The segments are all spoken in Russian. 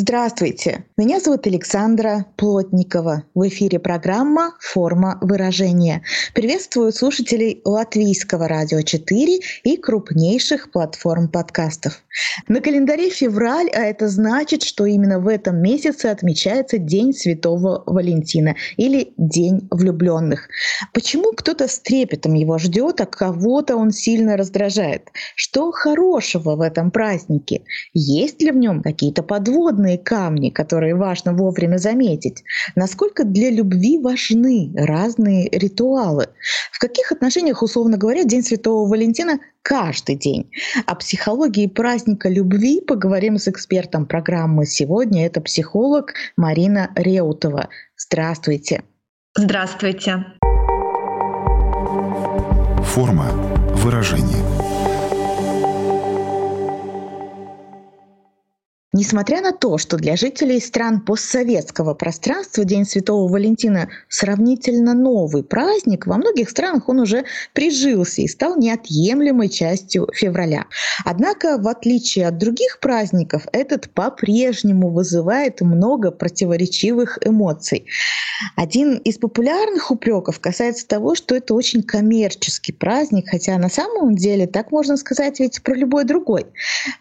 Здравствуйте, меня зовут Александра Плотникова. В эфире программа «Форма выражения». Приветствую слушателей Латвийского радио 4 и крупнейших платформ подкастов. На календаре февраль, а это значит, что именно в этом месяце отмечается День Святого Валентина или День влюбленных. Почему кто-то с трепетом его ждет, а кого-то он сильно раздражает? Что хорошего в этом празднике? Есть ли в нем какие-то подводные подводные камни, которые важно вовремя заметить. Насколько для любви важны разные ритуалы. В каких отношениях, условно говоря, День Святого Валентина каждый день. О психологии праздника любви поговорим с экспертом программы сегодня. Это психолог Марина Реутова. Здравствуйте. Здравствуйте. Форма выражения. Несмотря на то, что для жителей стран постсоветского пространства День Святого Валентина сравнительно новый праздник, во многих странах он уже прижился и стал неотъемлемой частью февраля. Однако, в отличие от других праздников, этот по-прежнему вызывает много противоречивых эмоций. Один из популярных упреков касается того, что это очень коммерческий праздник, хотя на самом деле так можно сказать ведь про любой другой.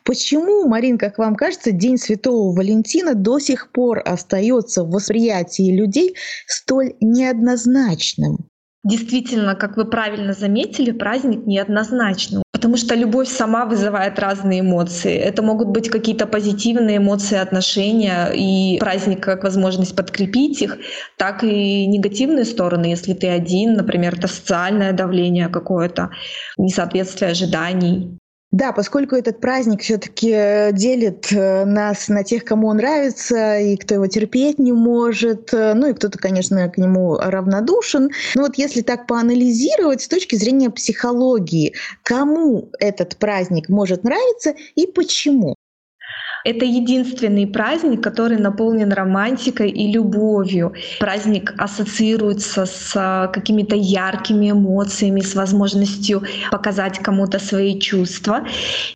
Почему, Марин, как вам кажется, День Святого Валентина до сих пор остается в восприятии людей столь неоднозначным? Действительно, как вы правильно заметили, праздник неоднозначный. Потому что любовь сама вызывает разные эмоции. Это могут быть какие-то позитивные эмоции, отношения, и праздник как возможность подкрепить их, так и негативные стороны, если ты один, например, это социальное давление какое-то, несоответствие ожиданий. Да, поскольку этот праздник все-таки э, делит э, нас на тех, кому он нравится, и кто его терпеть не может, э, ну и кто-то, конечно, к нему равнодушен. Но вот если так поанализировать с точки зрения психологии, кому этот праздник может нравиться и почему? Это единственный праздник, который наполнен романтикой и любовью. Праздник ассоциируется с а, какими-то яркими эмоциями, с возможностью показать кому-то свои чувства.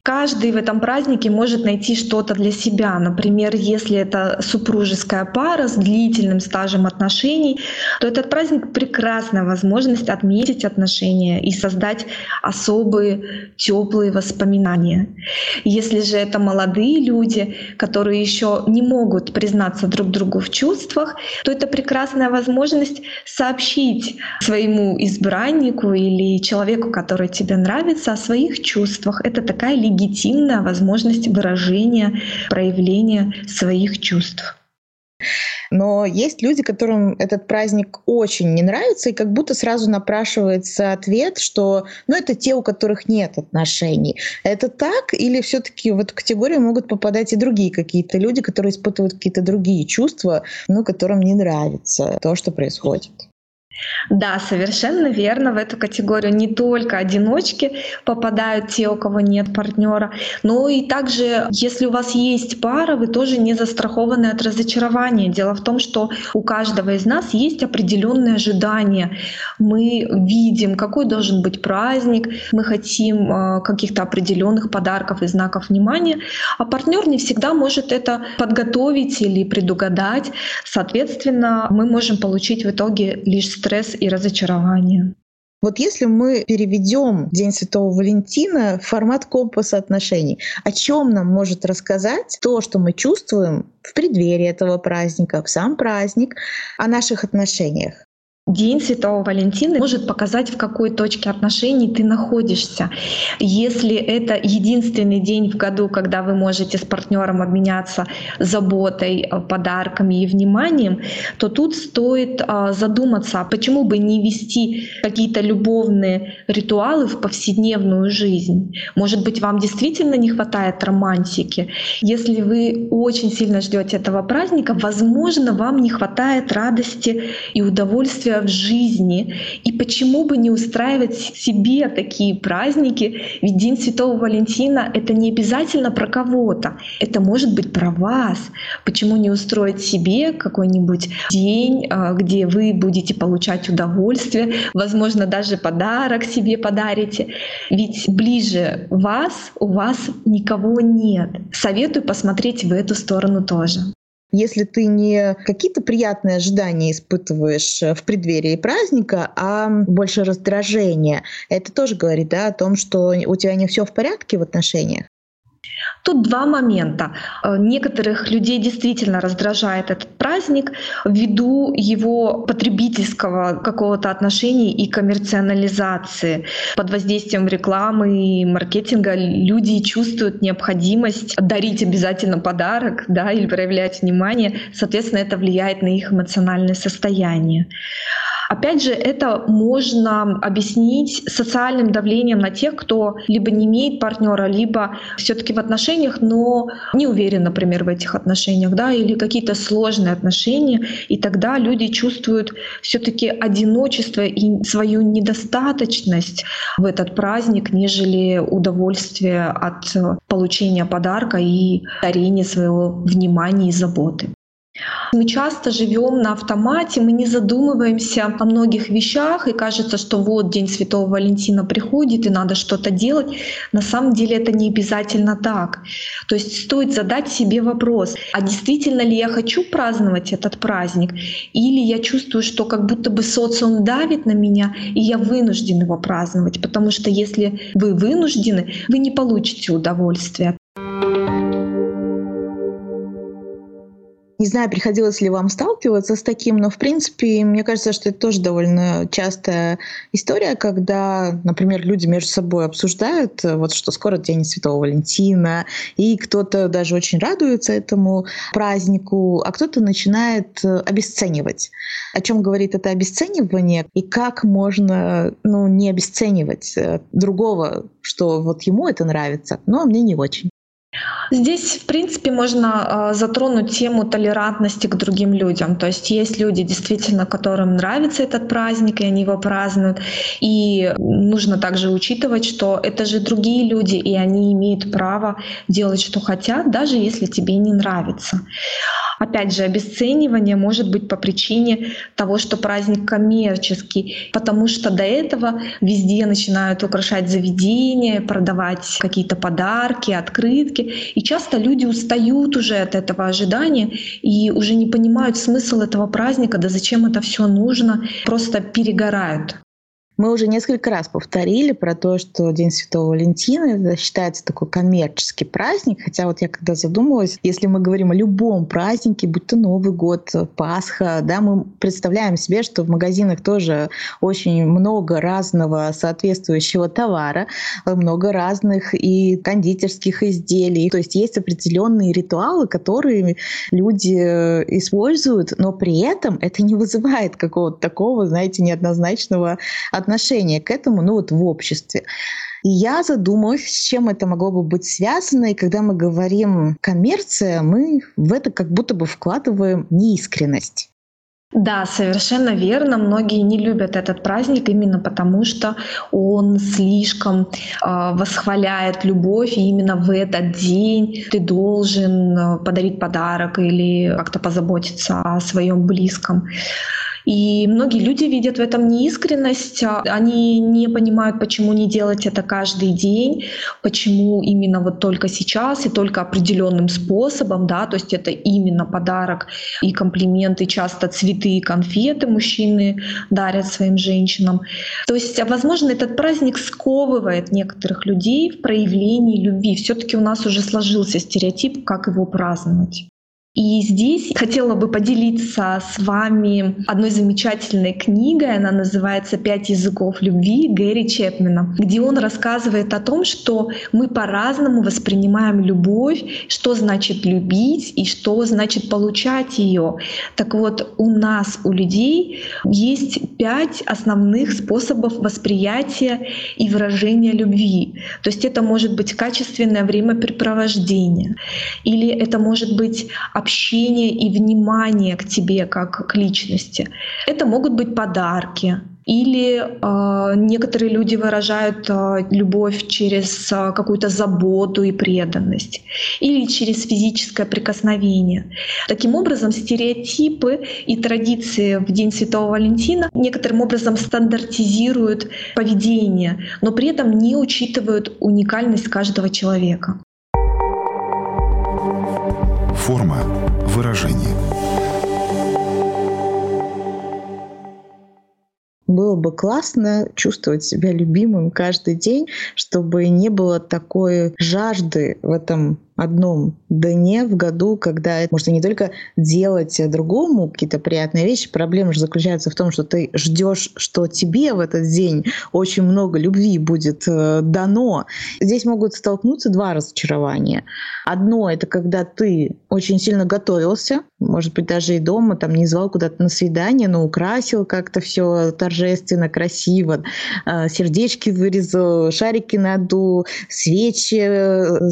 Каждый в этом празднике может найти что-то для себя. Например, если это супружеская пара с длительным стажем отношений, то этот праздник — прекрасная возможность отметить отношения и создать особые теплые воспоминания. Если же это молодые люди, люди, которые еще не могут признаться друг другу в чувствах, то это прекрасная возможность сообщить своему избраннику или человеку, который тебе нравится, о своих чувствах. Это такая легитимная возможность выражения, проявления своих чувств. Но есть люди, которым этот праздник очень не нравится, и как будто сразу напрашивается ответ, что ну, это те, у которых нет отношений. Это так? Или все-таки в эту категорию могут попадать и другие какие-то люди, которые испытывают какие-то другие чувства, ну, которым не нравится то, что происходит? Да, совершенно верно. В эту категорию не только одиночки попадают те, у кого нет партнера, но и также, если у вас есть пара, вы тоже не застрахованы от разочарования. Дело в том, что у каждого из нас есть определенные ожидания. Мы видим, какой должен быть праздник, мы хотим э, каких-то определенных подарков и знаков внимания, а партнер не всегда может это подготовить или предугадать. Соответственно, мы можем получить в итоге лишь стресс и разочарование. Вот если мы переведем День Святого Валентина в формат компаса отношений, о чем нам может рассказать то, что мы чувствуем в преддверии этого праздника, в сам праздник, о наших отношениях? День Святого Валентина может показать, в какой точке отношений ты находишься. Если это единственный день в году, когда вы можете с партнером обменяться заботой, э, подарками и вниманием, то тут стоит а, задуматься, а почему бы не вести какие-то любовные ритуалы в повседневную жизнь. Может быть, вам действительно не хватает романтики. Если вы очень сильно ждете этого праздника, возможно, вам не хватает радости и удовольствия удовольствия в жизни. И почему бы не устраивать себе такие праздники? Ведь День Святого Валентина — это не обязательно про кого-то, это может быть про вас. Почему не устроить себе какой-нибудь день, а, где вы будете получать удовольствие, возможно, даже подарок себе подарите. Ведь ближе вас у вас никого нет. Советую посмотреть в эту сторону тоже. Если ты не какие-то приятные ожидания испытываешь э, в преддверии праздника, а больше раздражение, это тоже говорит да, о том, что у тебя не все в порядке в отношениях. Тут два момента. Э, некоторых людей действительно раздражает этот праздник ввиду его потребительского какого-то отношения и коммерциализации. Под воздействием рекламы и маркетинга люди чувствуют необходимость дарить обязательно подарок да, или проявлять внимание. Соответственно, это влияет на их эмоциональное состояние. Опять же, это можно объяснить социальным давлением на тех, кто либо не имеет партнера, либо все-таки в отношениях, но не уверен, например, в этих отношениях, да, или какие-то сложные отношения, и тогда люди чувствуют все-таки одиночество и свою недостаточность в этот праздник, нежели удовольствие от получения подарка и дарения своего внимания и заботы. Мы часто живем на автомате, мы не задумываемся о многих вещах, и кажется, что вот День Святого Валентина приходит, и надо что-то делать. На самом деле это не обязательно так. То есть стоит задать себе вопрос, а действительно ли я хочу праздновать этот праздник, или я чувствую, что как будто бы социум давит на меня, и я вынужден его праздновать, потому что если вы вынуждены, вы не получите удовольствия. Не знаю, приходилось ли вам сталкиваться с таким, но в принципе, мне кажется, что это тоже довольно частая история, когда, например, люди между собой обсуждают, э, вот что скоро День Святого Валентина, и кто-то даже очень радуется этому празднику, а кто-то начинает э, обесценивать. О чем говорит это обесценивание и как можно ну, не обесценивать э, другого, что вот ему это нравится, но мне не очень. Здесь, в принципе, можно э, затронуть тему толерантности к другим людям. То есть есть люди, действительно, которым нравится этот праздник, и они его празднуют. И нужно также учитывать, что это же другие люди, и они имеют право делать, что хотят, даже если тебе не нравится. Опять же, обесценивание может быть по причине того, что праздник коммерческий, потому что до этого везде начинают украшать заведения, продавать какие-то подарки, открытки. И часто люди устают уже от этого ожидания и уже не понимают смысл этого праздника, да зачем это все нужно, просто перегорают. Мы уже несколько раз повторили про то, что День Святого Валентина это считается такой коммерческий праздник, хотя вот я когда задумалась, если мы говорим о любом празднике, будь то Новый год, Пасха, да, мы представляем себе, что в магазинах тоже очень много разного соответствующего товара, много разных и кондитерских изделий, то есть есть определенные ритуалы, которые люди используют, но при этом это не вызывает какого-то такого, знаете, неоднозначного отношения отношение к этому, ну вот в обществе. И я задумалась, с чем это могло бы быть связано. И когда мы говорим коммерция, мы в это как будто бы вкладываем неискренность. Да, совершенно верно. Многие не любят этот праздник именно потому, что он слишком э, восхваляет любовь, и именно в этот день ты должен а, подарить подарок или как-то позаботиться о своем близком. И многие люди видят в этом неискренность, а они не понимают, почему не делать это каждый день, почему именно вот только сейчас и только определенным способом, да, то есть это именно подарок и комплименты, часто цветы и конфеты мужчины дарят своим женщинам. То есть, возможно, этот праздник сковывает некоторых людей в проявлении любви. Все-таки у нас уже сложился стереотип, как его праздновать. И здесь хотела бы поделиться с вами одной замечательной книгой. Она называется «Пять языков любви» Гэри Чепмена, где он рассказывает о том, что мы по-разному воспринимаем любовь, что значит любить и что значит получать ее. Так вот, у нас, у людей, есть пять основных способов восприятия и выражения любви. То есть это может быть качественное времяпрепровождение, или это может быть общения и внимания к тебе как к личности. Это могут быть подарки, или э, некоторые люди выражают э, любовь через э, какую-то заботу и преданность, или через физическое прикосновение. Таким образом, стереотипы и традиции в День Святого Валентина некоторым образом стандартизируют поведение, но при этом не учитывают уникальность каждого человека. Форма выражения. было бы классно чувствовать себя любимым каждый день, чтобы не было такой жажды в этом одном дне в году, когда можно не только делать другому какие-то приятные вещи, проблема же заключается в том, что ты ждешь, что тебе в этот день очень много любви будет э, дано. Здесь могут столкнуться два разочарования. Одно — это когда ты очень сильно готовился, может быть, даже и дома, там не звал куда-то на свидание, но украсил как-то все торжественно, красиво, э, сердечки вырезал, шарики надул, свечи э,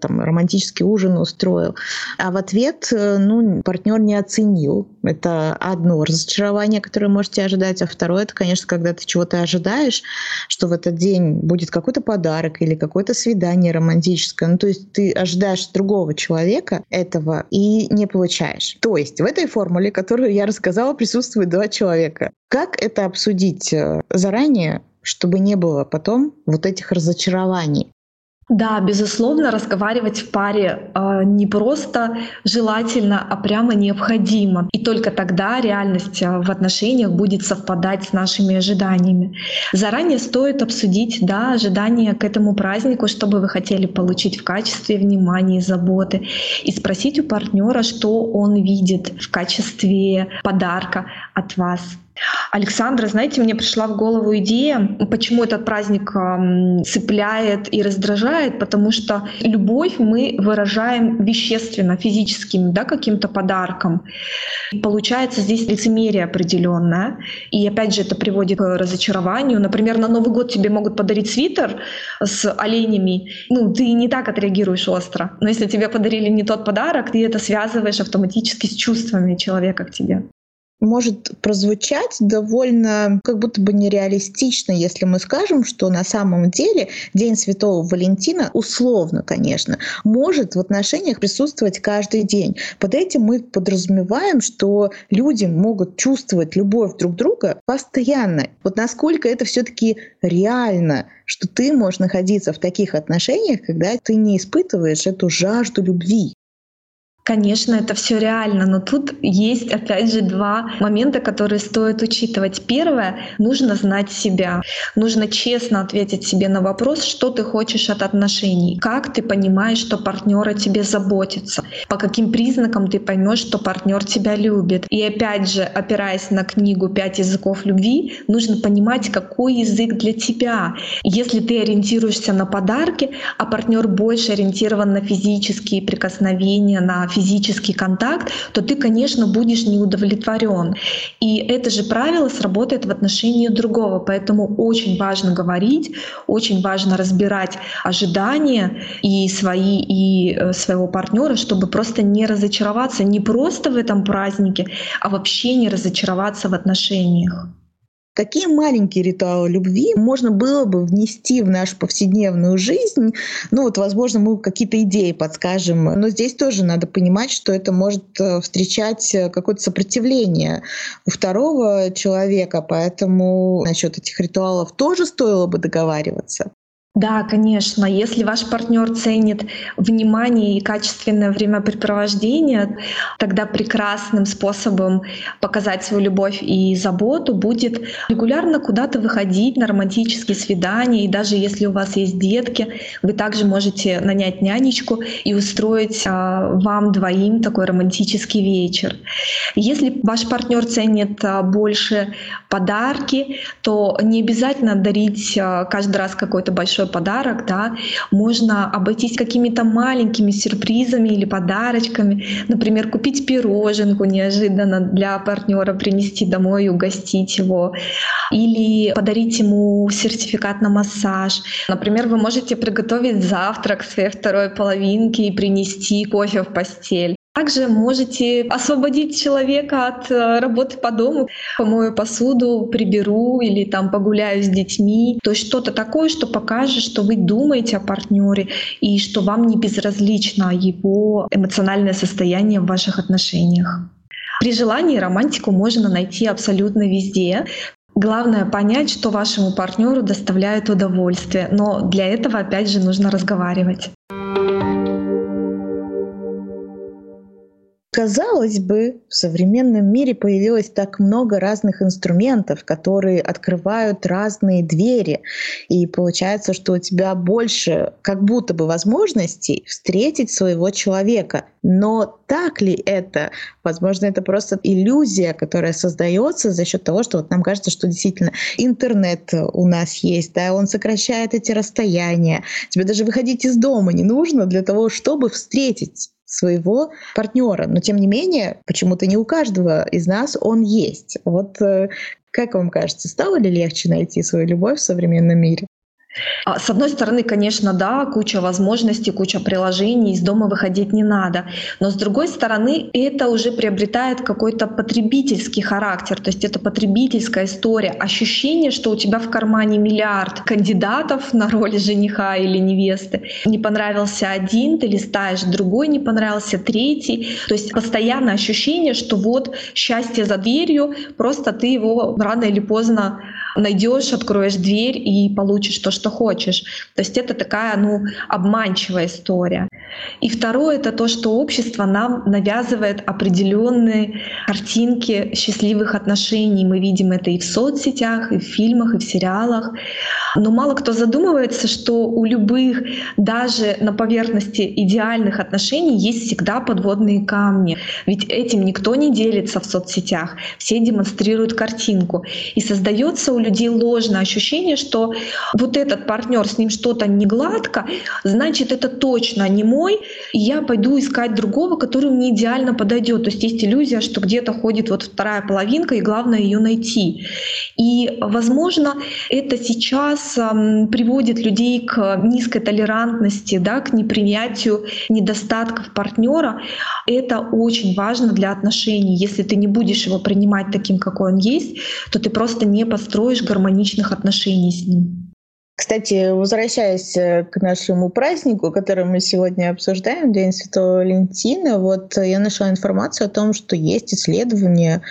там, романтический ужин устроил. А в ответ, э, ну, партнер не оценил. Это одно разочарование, которое можете ожидать. А второе, это, конечно, когда ты чего-то ожидаешь, что в этот день будет какой-то подарок или какое-то свидание романтическое. Ну, то есть ты ожидаешь другого человека этого и не получаешь. То есть в этой формуле, которую я рассказала, присутствует два человека. Как это обсудить э, заранее, чтобы не было потом вот этих разочарований? Да, безусловно, разговаривать в паре э, не просто желательно, а прямо необходимо. И только тогда реальность а, в отношениях будет совпадать с нашими ожиданиями. Заранее стоит обсудить да, ожидания к этому празднику, что бы вы хотели получить в качестве внимания и заботы, и спросить у партнера, что он видит в качестве подарка от вас. Александра, знаете, мне пришла в голову идея, почему этот праздник цепляет и раздражает, потому что любовь мы выражаем вещественно, физическим, да, каким-то подарком. Получается здесь лицемерие определенное, и опять же это приводит к разочарованию. Например, на Новый год тебе могут подарить свитер с оленями, ну ты не так отреагируешь остро, но если тебе подарили не тот подарок, ты это связываешь автоматически с чувствами человека к тебе может прозвучать довольно как будто бы нереалистично, если мы скажем, что на самом деле День Святого Валентина, условно, конечно, может в отношениях присутствовать каждый день. Под этим мы подразумеваем, что люди могут чувствовать любовь друг друга постоянно. Вот насколько это все-таки реально, что ты можешь находиться в таких отношениях, когда ты не испытываешь эту жажду любви. Конечно, это все реально, но тут есть, опять же, два момента, которые стоит учитывать. Первое, нужно знать себя. Нужно честно ответить себе на вопрос, что ты хочешь от отношений, как ты понимаешь, что партнер о тебе заботится, по каким признакам ты поймешь, что партнер тебя любит. И опять же, опираясь на книгу «Пять языков любви», нужно понимать, какой язык для тебя. Если ты ориентируешься на подарки, а партнер больше ориентирован на физические прикосновения, на физический контакт, то ты, конечно, будешь не удовлетворен. И это же правило сработает в отношении другого. Поэтому очень важно говорить, очень важно разбирать ожидания и свои, и э, своего партнера, чтобы просто не разочароваться не просто в этом празднике, а вообще не разочароваться в отношениях. Какие маленькие ритуалы любви можно было бы внести в нашу повседневную жизнь? Ну вот, возможно, мы какие-то идеи подскажем, но здесь тоже надо понимать, что это может э, встречать э, какое-то сопротивление у второго человека, поэтому насчет этих ритуалов тоже стоило бы договариваться. Да, конечно. Если ваш партнер ценит внимание и качественное времяпрепровождение, тогда прекрасным способом показать свою любовь и заботу будет регулярно куда-то выходить на романтические свидания. И даже если у вас есть детки, вы также можете нанять нянечку и устроить а, вам двоим такой романтический вечер. Если ваш партнер ценит а, больше подарки, то не обязательно дарить а, каждый раз какой-то большой подарок, да, можно обойтись какими-то маленькими сюрпризами или подарочками, например, купить пироженку неожиданно для партнера, принести домой и угостить его, или подарить ему сертификат на массаж. Например, вы можете приготовить завтрак своей второй половинке и принести кофе в постель. Также можете освободить человека от э, работы по дому, помою посуду, приберу или там погуляю с детьми. То есть что-то такое, что покажет, что вы думаете о партнере и что вам не безразлично его эмоциональное состояние в ваших отношениях. При желании романтику можно найти абсолютно везде. Главное понять, что вашему партнеру доставляет удовольствие, но для этого опять же нужно разговаривать. Казалось бы, в современном мире появилось так много разных инструментов, которые открывают разные двери. И получается, что у тебя больше как будто бы возможностей встретить своего человека. Но так ли это? Возможно, это просто иллюзия, которая создается за счет того, что вот нам кажется, что действительно интернет у нас есть, да, он сокращает эти расстояния. Тебе даже выходить из дома не нужно для того, чтобы встретить своего партнера. Но тем не менее, почему-то не у каждого из нас он есть. Вот э, как вам кажется, стало ли легче найти свою любовь в современном мире? А, с одной стороны, конечно, да, куча возможностей, куча приложений, из дома выходить не надо. Но с другой стороны, это уже приобретает какой-то потребительский характер, то есть это потребительская история, ощущение, что у тебя в кармане миллиард кандидатов на роль жениха или невесты. Не понравился один, ты листаешь другой, не понравился третий. То есть постоянное ощущение, что вот счастье за дверью, просто ты его рано или поздно найдешь, откроешь дверь и получишь то, что хочешь. То есть это такая, ну, обманчивая история. И второе — это то, что общество нам навязывает определенные картинки счастливых отношений. Мы видим это и в соцсетях, и в фильмах, и в сериалах. Но мало кто задумывается, что у любых, даже на поверхности идеальных отношений, есть всегда подводные камни. Ведь этим никто не делится в соцсетях. Все демонстрируют картинку. И создается у людей ложное ощущение, что вот этот партнер, с ним что-то не гладко, значит, это точно не мой, и я пойду искать другого, который мне идеально подойдет. То есть есть иллюзия, что где-то ходит вот вторая половинка, и главное ее найти. И, возможно, это сейчас приводит людей к низкой толерантности, да, к непринятию недостатков партнера. Это очень важно для отношений. Если ты не будешь его принимать таким, какой он есть, то ты просто не построишь строишь гармоничных отношений с ним. Кстати, возвращаясь э, к нашему празднику, который мы сегодня обсуждаем, День Святого Валентина, вот я нашла информацию о том, что есть исследования,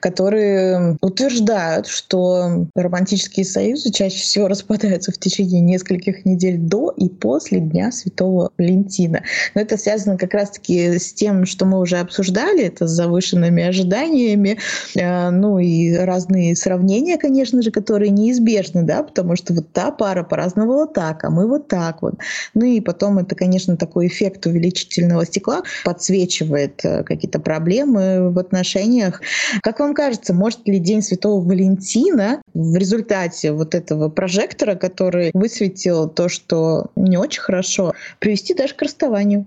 которые утверждают, что романтические союзы чаще всего распадаются в течение нескольких недель до и после Дня Святого Валентина. Но это связано как раз-таки с тем, что мы уже обсуждали, это с завышенными ожиданиями, э, ну и разные сравнения, конечно же, которые неизбежны, да, потому что вот та пара праздновала так, а мы вот так вот. Ну и потом это, конечно, такой эффект увеличительного стекла подсвечивает э, какие-то проблемы в отношениях. Как вам кажется, может ли День Святого Валентина в результате вот этого прожектора, который высветил то, что не очень хорошо, привести даже к расставанию?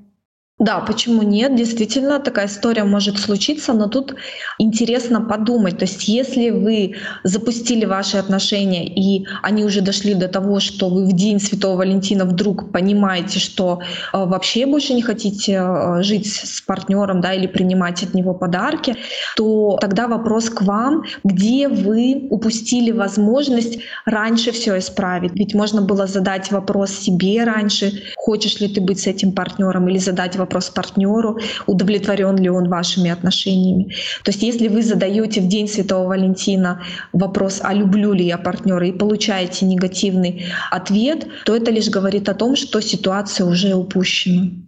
Да, почему нет? Действительно, такая история может случиться, но тут интересно подумать. То есть если вы запустили ваши отношения, и они уже дошли до того, что вы в День Святого Валентина вдруг понимаете, что э, вообще больше не хотите э, жить с партнером да, или принимать от него подарки, то тогда вопрос к вам, где вы упустили возможность раньше все исправить. Ведь можно было задать вопрос себе раньше, хочешь ли ты быть с этим партнером, или задать вопрос партнеру, удовлетворен ли он вашими отношениями. То есть если вы задаете в День Святого Валентина вопрос, а люблю ли я партнера, и получаете негативный ответ, то это лишь говорит о том, что ситуация уже упущена.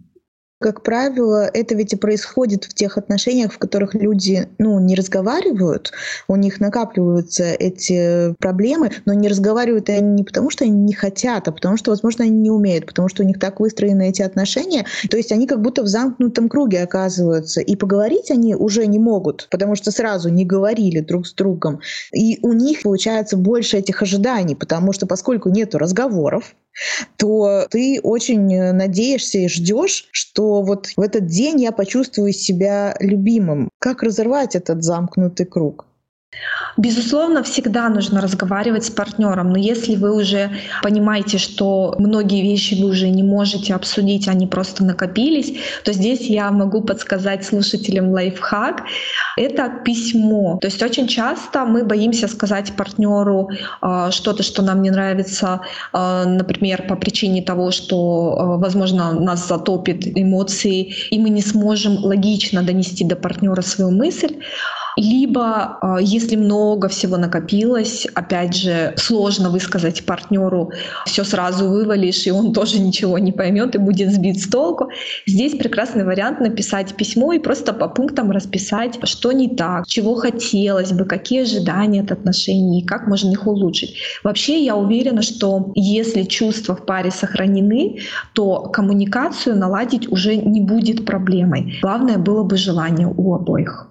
Как правило, это ведь и происходит в тех отношениях, в которых люди ну, не разговаривают, у них накапливаются эти проблемы, но не разговаривают они не потому, что они не хотят, а потому что, возможно, они не умеют, потому что у них так выстроены эти отношения. То есть они как будто в замкнутом круге оказываются. И поговорить они уже не могут, потому что сразу не говорили друг с другом. И у них получается больше этих ожиданий, потому что поскольку нет разговоров, то ты очень надеешься и ждешь, что вот в этот день я почувствую себя любимым. Как разорвать этот замкнутый круг? Безусловно, всегда нужно разговаривать с партнером, но если вы уже понимаете, что многие вещи вы уже не можете обсудить, они просто накопились, то здесь я могу подсказать слушателям лайфхак. Это письмо. То есть очень часто мы боимся сказать партнеру э, что-то, что нам не нравится, э, например, по причине того, что, э, возможно, нас затопит эмоции, и мы не сможем логично донести до партнера свою мысль. Либо, а, если много всего накопилось, опять же, сложно высказать партнеру, все сразу вывалишь, и он тоже ничего не поймет и будет сбит с толку. Здесь прекрасный вариант написать письмо и просто по пунктам расписать, что не так, чего хотелось бы, какие ожидания от отношений, как можно их улучшить. Вообще, я уверена, что если чувства в паре сохранены, то коммуникацию наладить уже не будет проблемой. Главное было бы желание у обоих.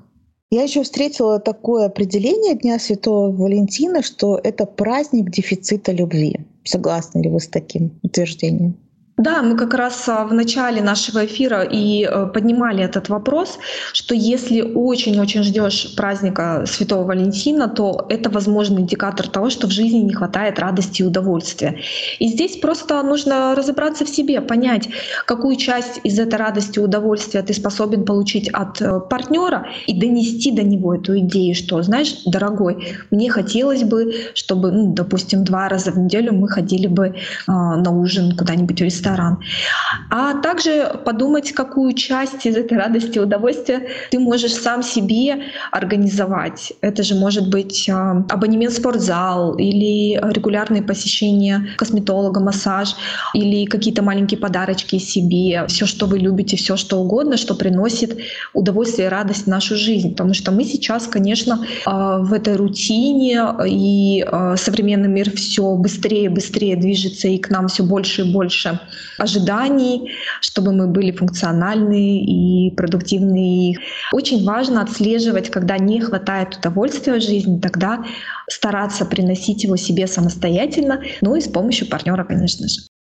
Я еще встретила такое определение Дня Святого Валентина, что это праздник дефицита любви. Согласны ли вы с таким утверждением? Да, мы как раз а, в начале нашего эфира и э, поднимали этот вопрос, что если очень-очень ждешь праздника Святого Валентина, то это возможный индикатор того, что в жизни не хватает радости и удовольствия. И здесь просто нужно разобраться в себе, понять, какую часть из этой радости и удовольствия ты способен получить от э, партнера и донести до него эту идею, что, знаешь, дорогой, мне хотелось бы, чтобы, ну, допустим, два раза в неделю мы ходили бы э, на ужин куда-нибудь в ресторан ресторан. А также подумать, какую часть из этой радости и удовольствия ты можешь сам себе организовать. Это же может быть а, абонемент в спортзал или регулярные посещения косметолога, массаж или какие-то маленькие подарочки себе. Все, что вы любите, все, что угодно, что приносит удовольствие и радость в нашу жизнь. Потому что мы сейчас, конечно, а, в этой рутине и а, современный мир все быстрее и быстрее движется и к нам все больше и больше ожиданий, чтобы мы были функциональны и продуктивны. Очень важно отслеживать, когда не хватает удовольствия в жизни, тогда стараться приносить его себе самостоятельно, ну и с помощью партнера, конечно же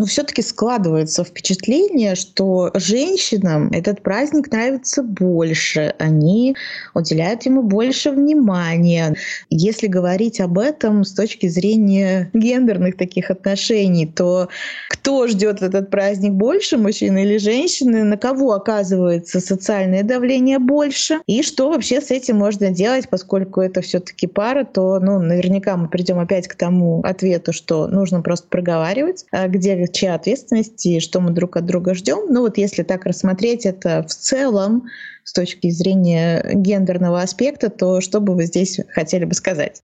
но все-таки складывается впечатление, что женщинам этот праздник нравится больше, они уделяют ему больше внимания. Если говорить об этом с точки зрения гендерных таких отношений, то кто ждет этот праздник больше, мужчины или женщины, на кого оказывается социальное давление больше, и что вообще с этим можно делать, поскольку это все-таки пара, то ну, наверняка мы придем опять к тому ответу, что нужно просто проговаривать, а где чья ответственность и что мы друг от друга ждем. Ну вот если так рассмотреть это в целом с точки зрения гендерного аспекта, то что бы вы здесь хотели бы сказать?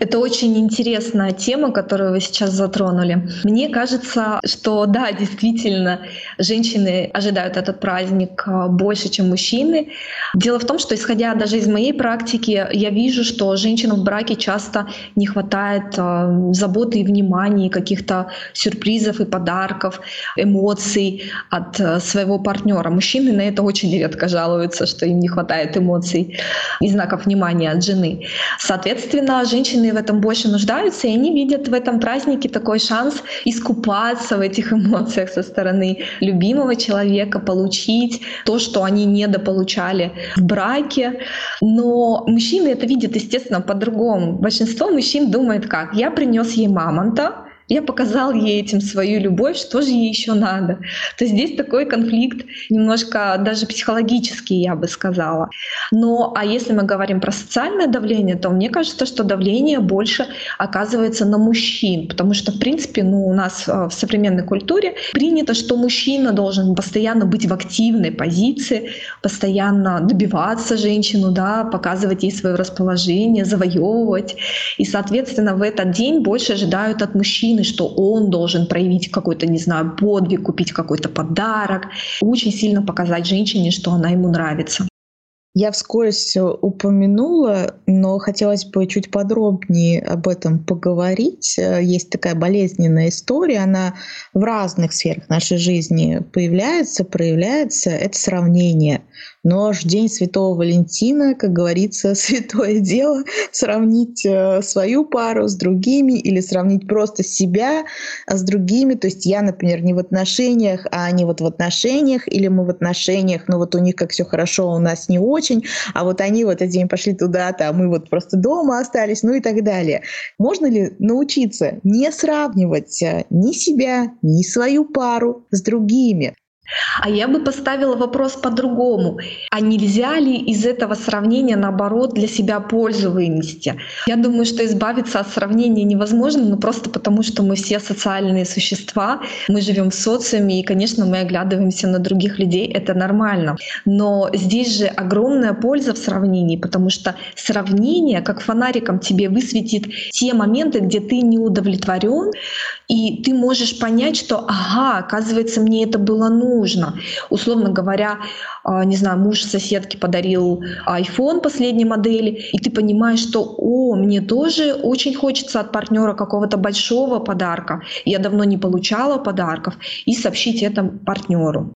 Это очень интересная тема, которую вы сейчас затронули. Мне кажется, что да, действительно, женщины ожидают этот праздник а, больше, чем мужчины. Дело в том, что исходя даже из моей практики, я вижу, что женщинам в браке часто не хватает а, заботы и внимания, каких-то сюрпризов и подарков, эмоций от а, своего партнера. Мужчины на это очень редко жалуются, что им не хватает эмоций и знаков внимания от жены. Соответственно, женщины женщины в этом больше нуждаются, и они видят в этом празднике такой шанс искупаться в этих эмоциях со стороны любимого человека, получить то, что они недополучали в браке. Но мужчины это видят, естественно, по-другому. Большинство мужчин думает как? Я принес ей мамонта, я показал ей этим свою любовь, что же ей еще надо. То есть здесь такой конфликт немножко даже психологический, я бы сказала. Но а если мы говорим про социальное давление, то мне кажется, что давление больше оказывается на мужчин, потому что, в принципе, ну, у нас э, в современной культуре принято, что мужчина должен постоянно быть в активной позиции, постоянно добиваться женщину, да, показывать ей свое расположение, завоевывать. И, соответственно, в этот день больше ожидают от мужчины мужчины, что он должен проявить какой-то, не знаю, подвиг, купить какой-то подарок, очень сильно показать женщине, что она ему нравится. Я вскользь упомянула, но хотелось бы чуть подробнее об этом поговорить. Есть такая болезненная история, она в разных сферах нашей жизни появляется, проявляется. Это сравнение Но аж День Святого Валентина, как говорится, святое дело сравнить э, свою пару с другими или сравнить просто себя а с другими. То есть я, например, не в отношениях, а они вот в отношениях, или мы в отношениях, но вот у них как все хорошо, а у нас не очень, а вот они в этот день пошли туда-то, а мы вот просто дома остались, ну и так далее. Можно ли научиться не сравнивать э, ни себя, ни свою пару с другими? А я бы поставила вопрос по-другому. А нельзя ли из этого сравнения, наоборот, для себя пользу вынести? Я думаю, что избавиться от сравнения невозможно, но просто потому, что мы все социальные существа, мы живем в социуме, и, конечно, мы оглядываемся на других людей, это нормально. Но здесь же огромная польза в сравнении, потому что сравнение, как фонариком тебе высветит те моменты, где ты не удовлетворен, и ты можешь понять, что, ага, оказывается, мне это было нужно, нужно. Условно говоря, а, не знаю, муж соседки подарил iPhone последней модели, и ты понимаешь, что, о, мне тоже очень хочется от партнера какого-то большого подарка. Я давно не получала подарков, и сообщить это партнеру.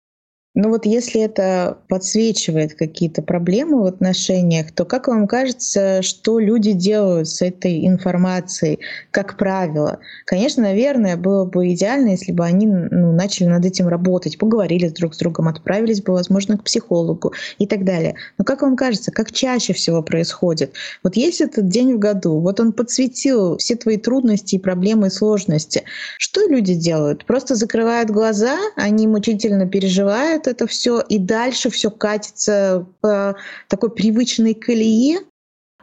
Ну вот если это подсвечивает какие-то проблемы в отношениях, то как вам кажется, что люди делают с этой информацией, как правило? Конечно, наверное, было бы идеально, если бы они ну, начали над этим работать, поговорили друг с другом, отправились бы, возможно, к психологу и так далее. Но как вам кажется, как чаще всего происходит? Вот есть этот день в году, вот он подсветил все твои трудности проблемы и сложности. Что люди делают? Просто закрывают глаза, они мучительно переживают, это все, и дальше все катится по такой привычной колее,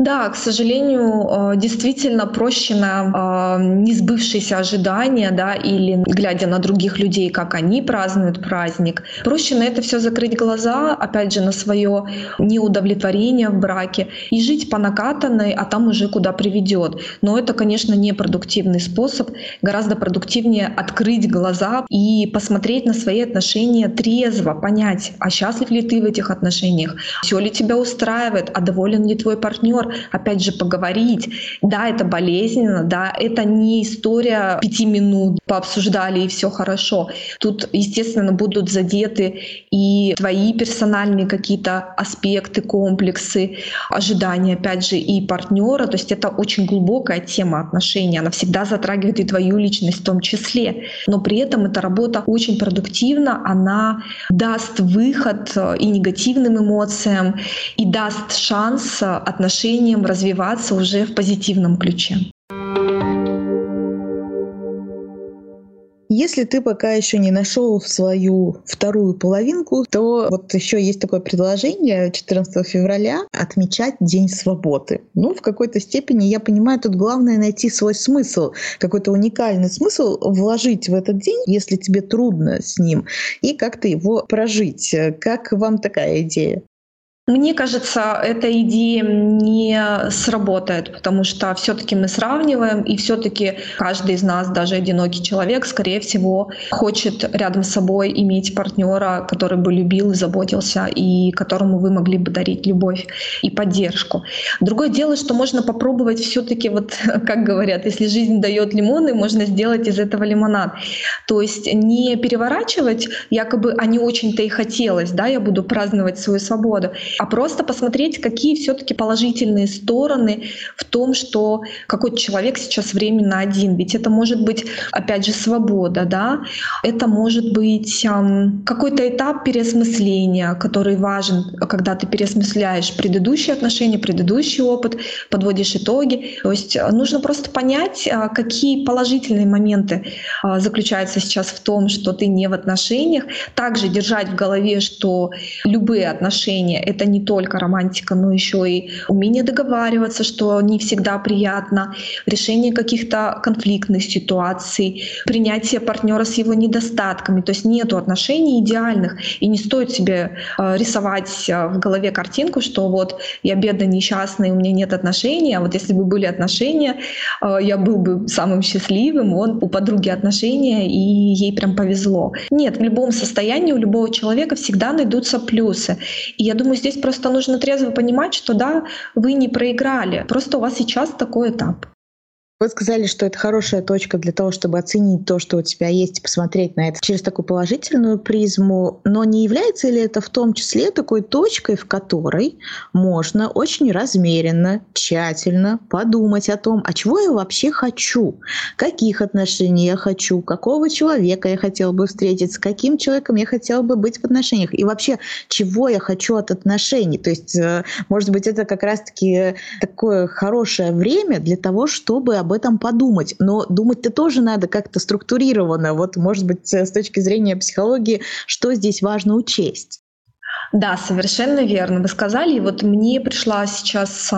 да, к сожалению, э, действительно проще на несбывшиеся ожидания, да, или глядя на других людей, как они празднуют праздник, проще на это все закрыть глаза, опять же, на свое неудовлетворение в браке и жить по накатанной, а там уже куда приведет. Но это, конечно, не продуктивный способ. Гораздо продуктивнее открыть глаза и посмотреть на свои отношения трезво, понять, а счастлив ли ты в этих отношениях, все ли тебя устраивает, а доволен ли твой партнер, опять же, поговорить. Да, это болезненно, да, это не история пяти минут, пообсуждали и все хорошо. Тут, естественно, будут задеты и твои персональные какие-то аспекты, комплексы, ожидания, опять же, и партнера. То есть это очень глубокая тема отношений, она всегда затрагивает и твою личность в том числе. Но при этом эта работа очень продуктивна, она даст выход и негативным эмоциям, и даст шанс отношениям отношениям развиваться уже в позитивном ключе. Если ты пока еще не нашел свою вторую половинку, то вот еще есть такое предложение 14 февраля отмечать День свободы. Ну, в какой-то степени, я понимаю, тут главное найти свой смысл, какой-то уникальный смысл вложить в этот день, если тебе трудно с ним, и как-то его прожить. Как вам такая идея? Мне кажется, эта идея не сработает, потому что все-таки мы сравниваем, и все-таки каждый из нас, даже одинокий человек, скорее всего, хочет рядом с собой иметь партнера, который бы любил и заботился, и которому вы могли бы дарить любовь и поддержку. Другое дело, что можно попробовать все-таки, вот как говорят, если жизнь дает лимоны, можно сделать из этого лимонад. То есть не переворачивать, якобы, а не очень-то и хотелось, да, я буду праздновать свою свободу, а просто посмотреть, какие все-таки положительные стороны в том, что какой-то человек сейчас временно один. Ведь это может быть, опять же, свобода, да, это может быть какой-то этап переосмысления, который важен, когда ты переосмысляешь предыдущие отношения, предыдущий опыт, подводишь итоги. То есть э, нужно просто понять, э, какие положительные моменты э, заключаются сейчас в том, что ты не в отношениях. Также держать в голове, что любые отношения — это не только романтика, но еще и умение договариваться, что не всегда приятно, решение каких-то конфликтных ситуаций, принятие партнера с его недостатками. То есть нету отношений идеальных, и не стоит себе э, рисовать э, в голове картинку, что вот я бедный, несчастный, у меня нет отношений, а вот если бы были отношения, э, я был бы самым счастливым, он у подруги отношения, и ей прям повезло. Нет, в любом состоянии у любого человека всегда найдутся плюсы. И я думаю, здесь просто нужно трезво понимать, что да, вы не проиграли, просто у вас сейчас такой этап. Вы сказали, что это хорошая точка для того, чтобы оценить то, что у тебя есть, и посмотреть на это через такую положительную призму. Но не является ли это в том числе такой точкой, в которой можно очень размеренно, тщательно подумать о том, а чего я вообще хочу, каких отношений я хочу, какого человека я хотела бы встретить, с каким человеком я хотела бы быть в отношениях, и вообще, чего я хочу от отношений. То есть, э, может быть, это как раз-таки такое хорошее время для того, чтобы об этом подумать. Но думать-то тоже надо как-то структурированно. Вот, может быть, с точки зрения психологии, что здесь важно учесть? Да, совершенно верно. Вы сказали, и вот мне пришла сейчас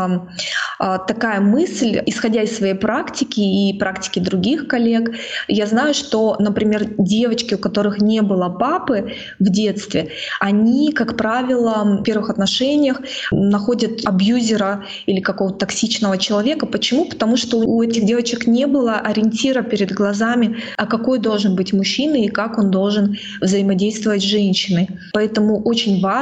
а, такая мысль, исходя из своей практики и практики других коллег. Я знаю, что, например, девочки, у которых не было папы в детстве, они, как правило, в первых отношениях находят абьюзера или какого-то токсичного человека. Почему? Потому что у этих девочек не было ориентира перед глазами, а какой должен быть мужчина и как он должен взаимодействовать с женщиной. Поэтому очень важно,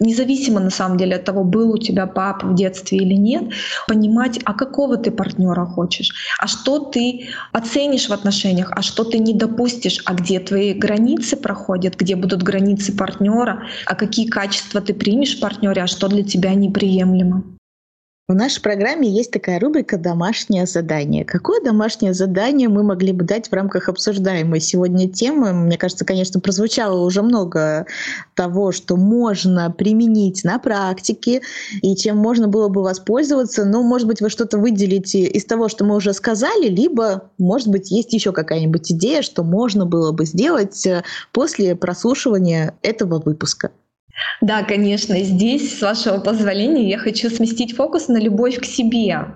независимо на самом деле от того, был у тебя папа в детстве или нет, понимать, а какого ты партнера хочешь, а что ты оценишь в отношениях, а что ты не допустишь, а где твои границы проходят, где будут границы партнера, а какие качества ты примешь в партнере, а что для тебя неприемлемо. В нашей программе есть такая рубрика «Домашнее задание». Какое домашнее задание мы могли бы дать в рамках обсуждаемой сегодня темы? Мне кажется, конечно, прозвучало уже много того, что можно применить на практике и чем можно было бы воспользоваться. Но, может быть, вы что-то выделите из того, что мы уже сказали, либо, может быть, есть еще какая-нибудь идея, что можно было бы сделать э, после прослушивания этого выпуска. Да, конечно. Здесь, с вашего позволения, я хочу сместить фокус на любовь к себе.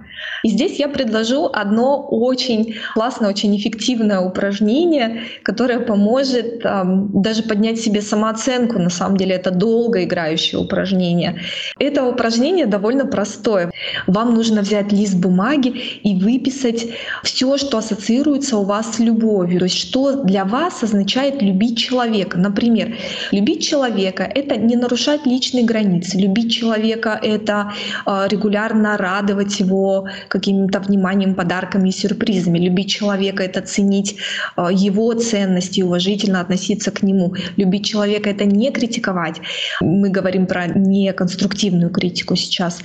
И здесь я предложу одно очень классное, очень эффективное упражнение, которое поможет эм, даже поднять себе самооценку. На самом деле это долго играющее упражнение. Это упражнение довольно простое. Вам нужно взять лист бумаги и выписать все, что ассоциируется у вас с любовью. То есть что для вас означает любить человека. Например, любить человека — это не нарушать личные границы. Любить человека — это э, регулярно радовать его каким-то вниманием, подарками и сюрпризами. Любить человека — это ценить э, его ценности, уважительно относиться к нему. Любить человека — это не критиковать. Мы говорим про неконструктивную критику сейчас.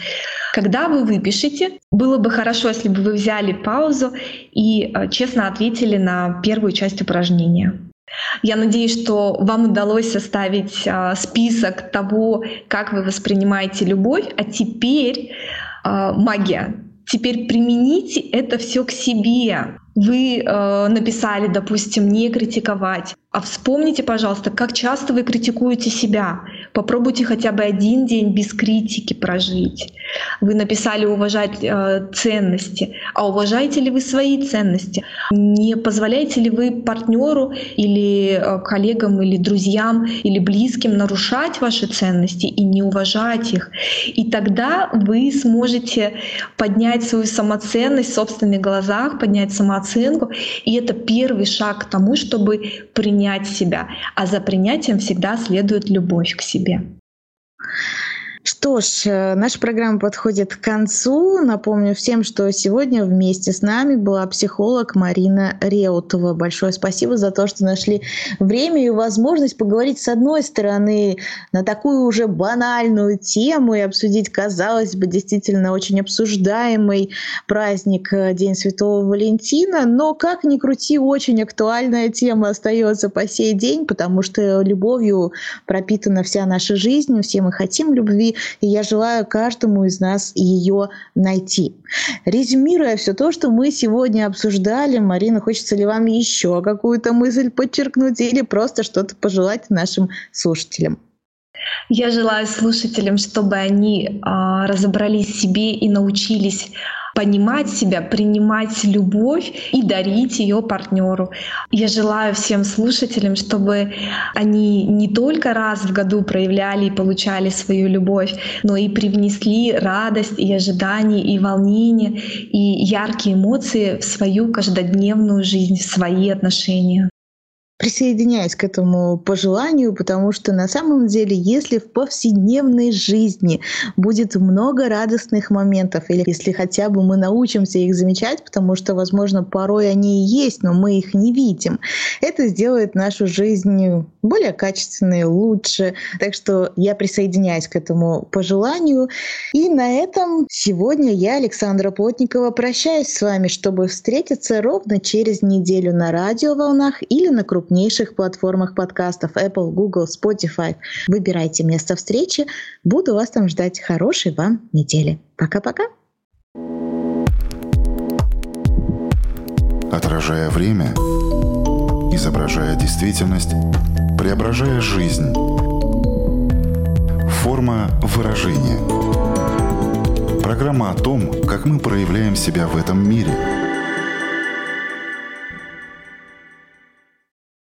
Когда вы выпишете, было бы хорошо, если бы вы взяли паузу и э, честно ответили на первую часть упражнения. Я надеюсь, что вам удалось составить а, список того, как вы воспринимаете любовь, а теперь а, магия. Теперь примените это все к себе. Вы э, написали, допустим, не критиковать. А вспомните, пожалуйста, как часто вы критикуете себя. Попробуйте хотя бы один день без критики прожить. Вы написали уважать э, ценности. А уважаете ли вы свои ценности? Не позволяете ли вы партнеру или э, коллегам, или друзьям, или близким нарушать ваши ценности и не уважать их? И тогда вы сможете поднять свою самоценность в собственных глазах, поднять самооценку. И это первый шаг к тому, чтобы принять себя, а за принятием всегда следует любовь к себе. Что ж, э, наша программа подходит к концу. Напомню всем, что сегодня вместе с нами была психолог Марина Реутова. Большое спасибо за то, что нашли время и возможность поговорить с одной стороны на такую уже банальную тему и обсудить, казалось бы, действительно очень обсуждаемый праздник э, День Святого Валентина. Но, как ни крути, очень актуальная тема остается по сей день, потому что любовью пропитана вся наша жизнь, все мы хотим любви, и я желаю каждому из нас ее найти. Резюмируя все то, что мы сегодня обсуждали, Марина, хочется ли вам еще какую-то мысль подчеркнуть или просто что-то пожелать нашим слушателям? Я желаю слушателям, чтобы они э, разобрались в себе и научились понимать себя, принимать любовь и дарить ее партнеру. Я желаю всем слушателям, чтобы они не только раз в году проявляли и получали свою любовь, но и привнесли радость и ожидания, и волнение, и яркие эмоции в свою каждодневную жизнь, в свои отношения. Присоединяюсь к этому пожеланию, потому что на самом деле, если в повседневной жизни будет много радостных моментов, или если хотя бы мы научимся их замечать, потому что, возможно, порой они и есть, но мы их не видим, это сделает нашу жизнь более качественной, лучше. Так что я присоединяюсь к этому пожеланию. И на этом сегодня я, Александра Плотникова, прощаюсь с вами, чтобы встретиться ровно через неделю на радиоволнах или на крупных крупнейших платформах подкастов Apple, Google, Spotify. Выбирайте место встречи. Буду вас там ждать. Хорошей вам недели. Пока-пока. Отражая время, изображая действительность, преображая жизнь. Форма выражения. Программа о том, как мы проявляем себя в этом мире –